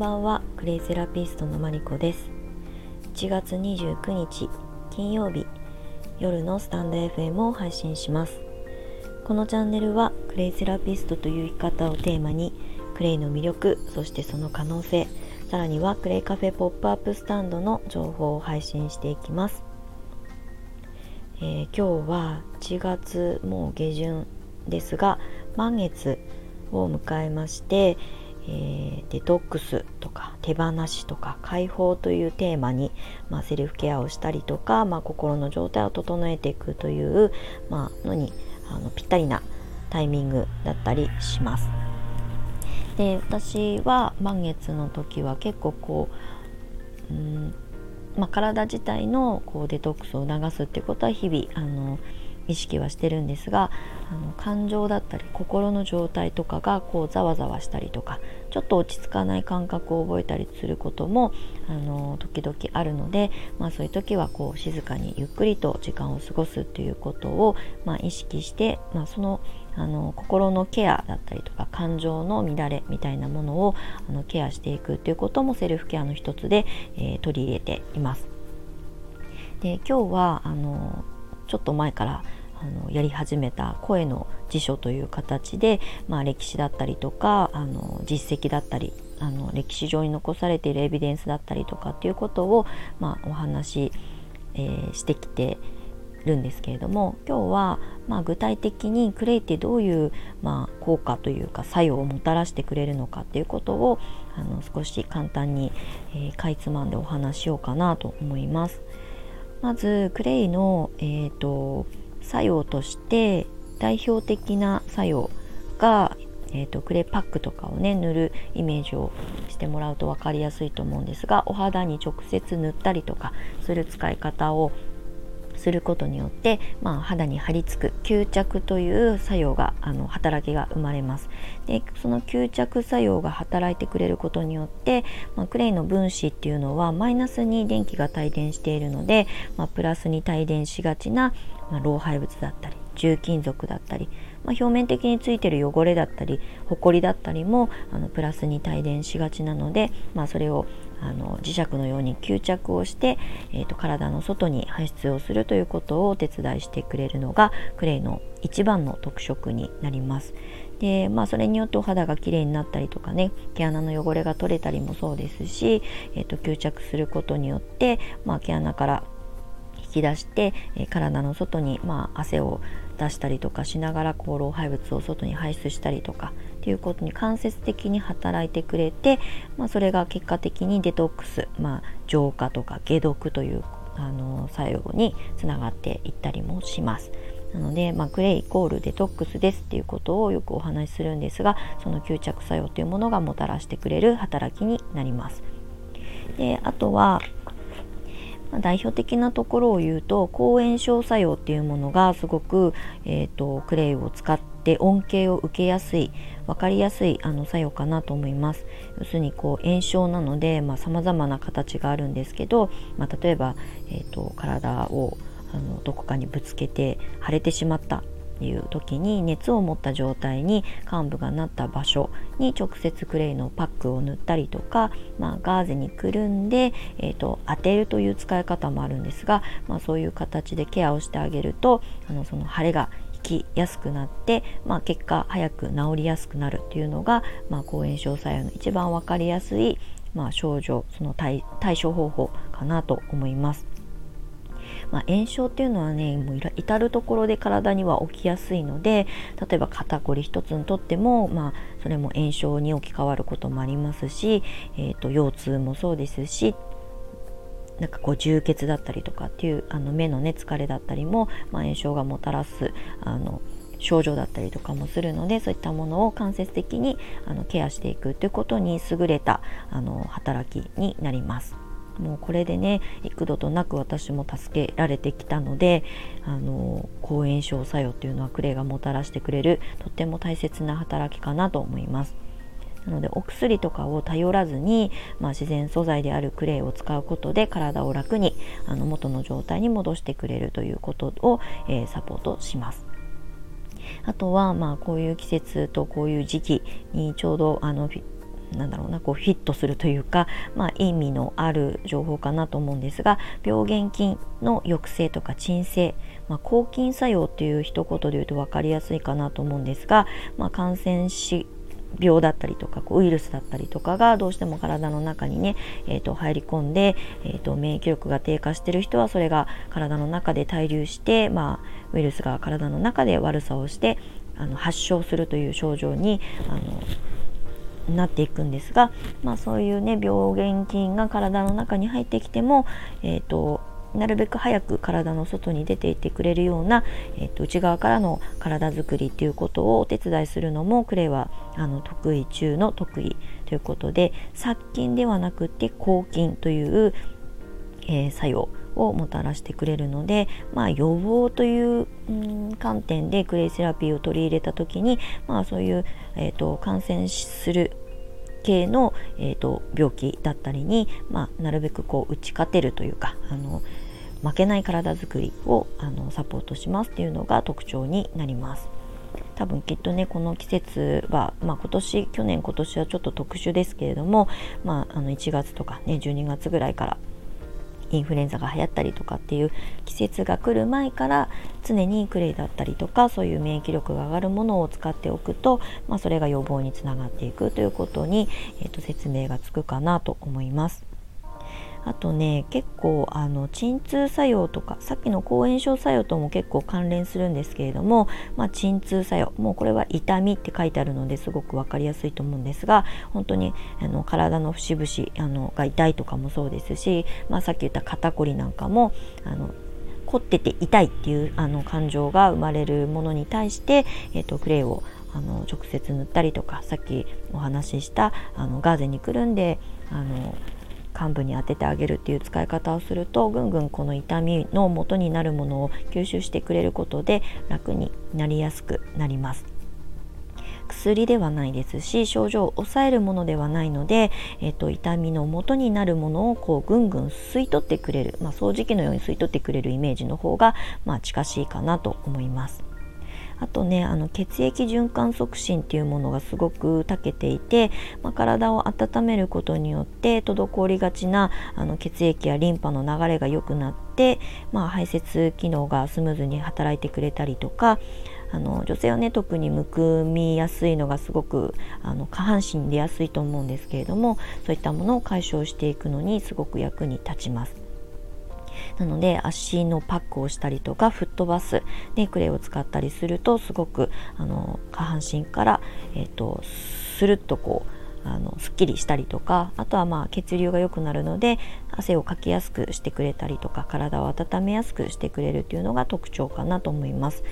ばんは。クレイセラピストのマリコです。1月29日金曜日夜のスタンド FM を配信します。このチャンネルはクレイセラピストという生き方をテーマにクレイの魅力そしてその可能性さらにはクレイカフェポップアップスタンドの情報を配信していきます、えー、今日は1月もう下旬ですが満月を迎えまして、えー、デトックスとか手放しとか解放というテーマに、まあ、セルフケアをしたりとか、まあ、心の状態を整えていくという、まあのにあのぴったりなタイミングだったりします。で私は満月の時は結構こう、うんまあ、体自体のこうデトックスを促すってことは日々あの意識はしてるんですがあの感情だったり心の状態とかがこうざわざわしたりとかちょっと落ち着かない感覚を覚えたりすることもあの時々あるので、まあ、そういう時はこう静かにゆっくりと時間を過ごすっていうことを、まあ、意識して、まあ、そのあの心のケアだったりとか感情の乱れみたいなものをあのケアしていくっていうこともセルフケアの一つで、えー、取り入れています。で今日はあのちょっと前からあのやり始めた声の辞書という形で、まあ、歴史だったりとかあの実績だったりあの歴史上に残されているエビデンスだったりとかっていうことを、まあ、お話し、えー、してきてるんですけれども今日は、まあ、具体的にクレイってどういう、まあ、効果というか作用をもたらしてくれるのかっていうことをあの少し簡単に、えー、かいつまんでお話しようかなと思います。まずクレイの、えーと作用として代表的な作用が、えーと、クレーパックとかをね塗るイメージをしてもらうと分かりやすいと思うんですがお肌に直接塗ったりとかする使い方をすることによって、まあ、肌に張り付く吸着という作用があの働きが生まれます。でその吸着作用が働いてくれることによって、まあ、クレイの分子っていうのはマイナスに電気が帯電しているので、まあ、プラスに帯電しがちな、ま老廃物だったり重金属だったり、ま表面的についてる汚れだったりホコリだったりもあのプラスに帯電しがちなので、まあ、それをあの磁石のように吸着をして、えーと、体の外に排出をするということをお手伝いしてくれるのがクレイの一番の特色になります。でまあ、それによってお肌がきれいになったりとかね毛穴の汚れが取れたりもそうですし、えーと、吸着することによって、まあ、毛穴からき出して、え、体の外に、まあ、汗を出したりとかしながらこう老廃物を外に排出したりとかっていうことに間接的に働いてくれて、まあ、それが結果的にデトックス、まあ、浄化とか解毒というあの作用につながっていったりもします。なので、まあ、クレイイコールデトックスですっていうことをよくお話しするんですがその吸着作用というものがもたらしてくれる働きになります。であとは、代表的なところを言うと抗炎症作用っていうものがすごく、えーと、クレイを使って恩恵を受けやすい分かりやすいあの作用かなと思います。要するにこう炎症なのでさまざ、まな形があるんですけど、まあ、例えば、えーと体をあのどこかにぶつけて腫れてしまった。いう時に熱を持った状態に患部がなった場所に直接クレイのパックを塗ったりとか、まあ、ガーゼにくるんで、えーと、当てるという使い方もあるんですが、まあ、そういう形でケアをしてあげるとあのその腫れが引きやすくなって、まあ、結果早く治りやすくなるっていうのが、まあ、抗炎症作用の一番分かりやすい、まあ、症状その対処方法かなと思います。まあ、炎症っていうのはねもう至る所で体には起きやすいので例えば肩こり一つにとっても、まあ、それも炎症に置き換わることもありますし、えーと、腰痛もそうですしなんかこう充血だったりとかっていうあの目のね疲れだったりも、まあ、炎症がもたらすあの症状だったりとかもするのでそういったものを間接的にあのケアしていくということに優れたあの働きになります。もうこれでね幾度となく私も助けられてきたのであの抗炎症作用っていうのはクレイがもたらしてくれるとっても大切な働きかなと思います。なのでお薬とかを頼らずに、まあ、自然素材であるクレイを使うことで体を楽にあの元の状態に戻してくれるということを、えー、サポートします。あとは、まあ、こういう季節とこういう時期にちょうどあのなんだろうなこうフィットするというか、まあ、意味のある情報かなと思うんですが病原菌の抑制とか鎮静、まあ、抗菌作用という一言で言うと分かりやすいかなと思うんですが、まあ、感染し病だったりとかウイルスだったりとかがどうしても体の中にね、えー、と入り込んで、えー、と免疫力が低下してる人はそれが体の中で滞留して、まあ、ウイルスが体の中で悪さをしてあの発症するという症状にあのなっていくんですが、まあ、そういうね病原菌が体の中に入ってきても、えーと、なるべく早く体の外に出ていってくれるような、えーと、内側からの体づくりっていうことをお手伝いするのもクレイはあの得意中の得意ということで殺菌ではなくて抗菌という、えー、作用をもたらしてくれるので、まあ、予防という、うん、観点でクレイセラピーを取り入れた時に、まあ、そういう、えーと、感染する系の、えーと、病気だったりに、まあ、なるべくこう打ち勝てるというかあの負けない体づくりをあのサポートしますっていうのが特徴になります。多分きっとねこの季節は、まあ、今年去年今年はちょっと特殊ですけれども、まあ、あの1月とかね12月ぐらいからインフルエンザが流行ったりとかっていう季節が来る前から常にクレイだったりとかそういう免疫力が上がるものを使っておくと、まあ、それが予防につながっていくということに、えー、と説明がつくかなと思います。あとね結構あの鎮痛作用とかさっきの抗炎症作用とも結構関連するんですけれども、まあ、鎮痛作用もうこれは痛みって書いてあるのですごく分かりやすいと思うんですが本当にあの体の節々あのが痛いとかもそうですし、まあ、さっき言った肩こりなんかもあの凝ってて痛いっていうあの感情が生まれるものに対して、えーと、クレイをあの直接塗ったりとかさっきお話ししたあのガーゼにくるんであの患部に当ててあげるっていう使い方をするとぐんぐんこの痛みの元になるものを吸収してくれることで楽になりやすくなります。薬ではないですし症状を抑えるものではないので、えっと、痛みの元になるものをこうぐんぐん吸い取ってくれる、まあ、掃除機のように吸い取ってくれるイメージの方が、まあ、近しいかなと思います。あとねあの血液循環促進っていうものがすごく長けていて、まあ、体を温めることによって滞りがちなあの血液やリンパの流れが良くなって、まあ、排泄機能がスムーズに働いてくれたりとかあの女性はね特にむくみやすいのがすごくあの下半身に出やすいと思うんですけれどもそういったものを解消していくのにすごく役に立ちます。なので足のパックをしたりとか吹っ飛ばすネックレイを使ったりするとすごくあの下半身から、えーと、スルッとこうあのすっきりしたりとかあとはまあ血流が良くなるので汗をかきやすくしてくれたりとか体を温めやすくしてくれるっていうのが特徴かなと思います。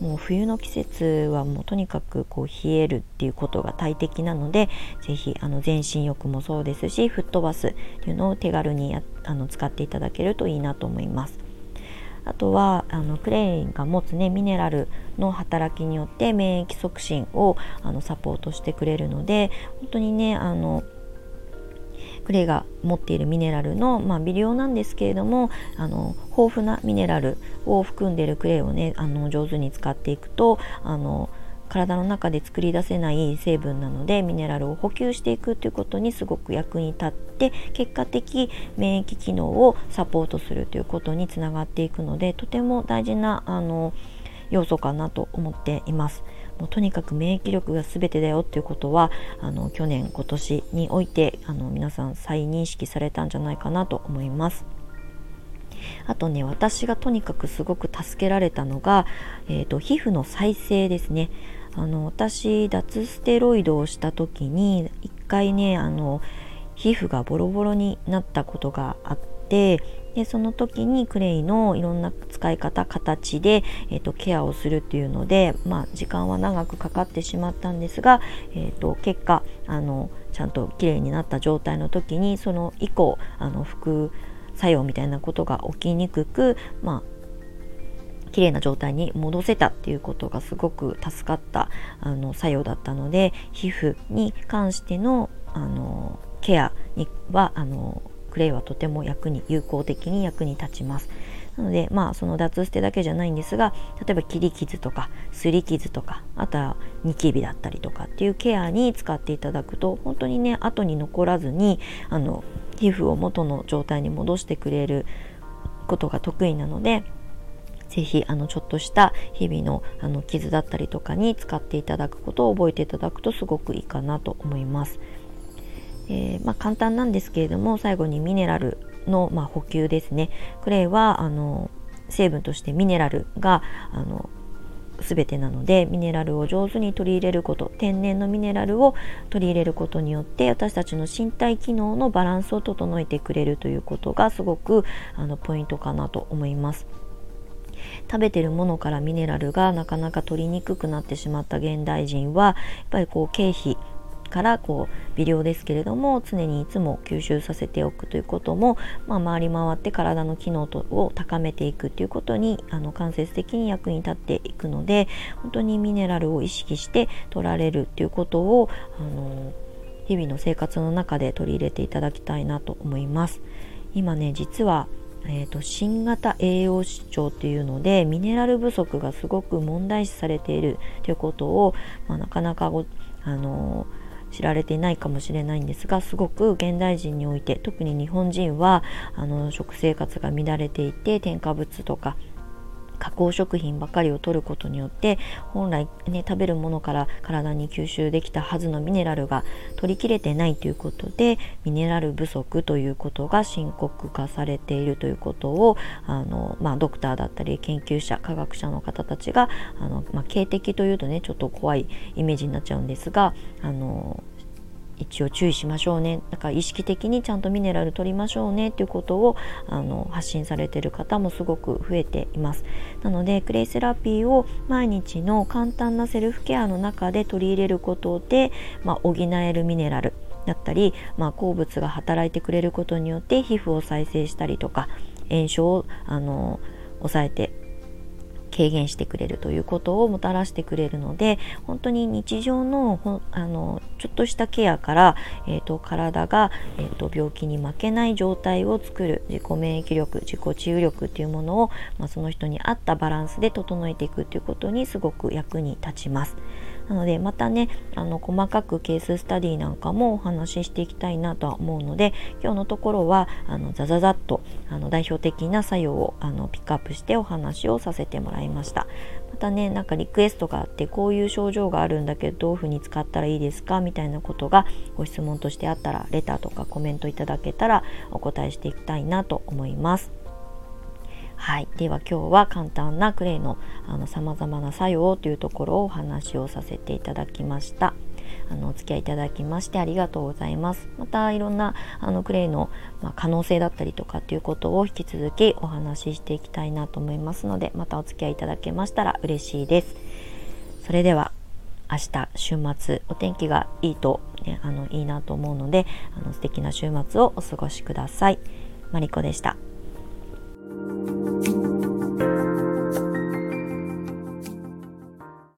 もう冬の季節はもうとにかくこう冷えるっていうことが大敵なので是非あの全身浴もそうですし吹っ飛ばすっていうのを手軽にやあの使っていただけるといいなと思います。あとはあのクレインが持つねミネラルの働きによって免疫促進をあのサポートしてくれるので本当にねあのクレイが持っているミネラルの、まあ、微量なんですけれどもあの豊富なミネラルを含んでいるクレイをねあの上手に使っていくとあの体の中で作り出せない成分なのでミネラルを補給していくということにすごく役に立って結果的免疫機能をサポートするということにつながっていくのでとても大事なあの要素かなと思っています。もうとにかく免疫力が全てだよっていうことはあの去年今年においてあの皆さん再認識されたんじゃないかなと思います。あとね私がとにかくすごく助けられたのが、えーと皮膚の再生ですねあの私脱ステロイドをした時に一回ねあの皮膚がボロボロになったことがあってでその時にクレイのいろんな使い方形で、えーと、ケアをするっていうので、まあ、時間は長くかかってしまったんですが、えーと、結果あのちゃんときれいになった状態の時にその以降あの副作用みたいなことが起きにくく、まあ綺麗な状態に戻せたっていうことがすごく助かったあの作用だったので皮膚に関してのあのケアにはあのクレイはとても役に有効的に役に立ちます。なのでまあその脱捨てだけじゃないんですが例えば切り傷とかすり傷とかあとはニキビだったりとかっていうケアに使っていただくと本当にね後に残らずにあの皮膚を元の状態に戻してくれることが得意なのでぜひあのちょっとした日々のあの傷だったりとかに使っていただくことを覚えていただくとすごくいいかなと思います。えー、まあ、簡単なんですけれども最後にミネラルの、まあ、補給ですねクレイはあの成分としてミネラルがあの全てなのでミネラルを上手に取り入れること天然のミネラルを取り入れることによって私たちの身体機能のバランスを整えてくれるということがすごくあのポイントかなと思います。食べてるものからミネラルがなかなか取りにくくなってしまった現代人はやっぱりこう経費からこう微量ですけれども常にいつも吸収させておくということも、まあ、回り回って体の機能とを高めていくということにあの間接的に役に立っていくので本当にミネラルを意識して取られるということをあの日々の生活の中で取り入れていただきたいなと思います。今ね実はえーと、新型栄養失調っていうのでミネラル不足がすごく問題視されているということを、まあ、なかなかごあの知られていないかもしれないんですがすごく現代人において特に日本人はあの食生活が乱れていて添加物とか加工食品ばかりを取ることによって本来ね食べるものから体に吸収できたはずのミネラルが取りきれてないということでミネラル不足ということが深刻化されているということをあの、まあ、ドクターだったり研究者科学者の方たちがあの、まあ、警笛というとねちょっと怖いイメージになっちゃうんですがあの一応注意しましょうね。だから意識的にちゃんとミネラル取りましょうねっていうことをあの発信されてる方もすごく増えています。なのでクレイセラピーを毎日の簡単なセルフケアの中で取り入れることで、まあ、補えるミネラルだったり、まあ、鉱物が働いてくれることによって皮膚を再生したりとか炎症をあの抑えて軽減してくれるということをもたらしてくれるので本当に日常のあのちょっとしたケアから、えーと、体が、えーと、病気に負けない状態を作る自己免疫力自己治癒力っていうものを、まあ、その人に合ったバランスで整えていくということにすごく役に立ちます。なのでまたねあの細かくケーススタディなんかもお話ししていきたいなとは思うので今日のところはあのザザザッとあの代表的な作用をあのピックアップしてお話をさせてもらいました。またねなんかリクエストがあってこういう症状があるんだけどどういうふうに使ったらいいですか？みたいなことがご質問としてあったらレターとかコメントいただけたらお答えしていきたいなと思います。はい、では今日は簡単なクレイのさまざまな作用というところをお話をさせていただきました。あのお付き合いいただきましてありがとうございます。またいろんなあのクレイの、まあ、可能性だったりとかっていうことを引き続きお話ししていきたいなと思いますのでまたお付き合いいただけましたら嬉しいです。それでは明日週末お天気がいいと、ね、あのいいなと思うのであの素敵な週末をお過ごしください。マリコでした。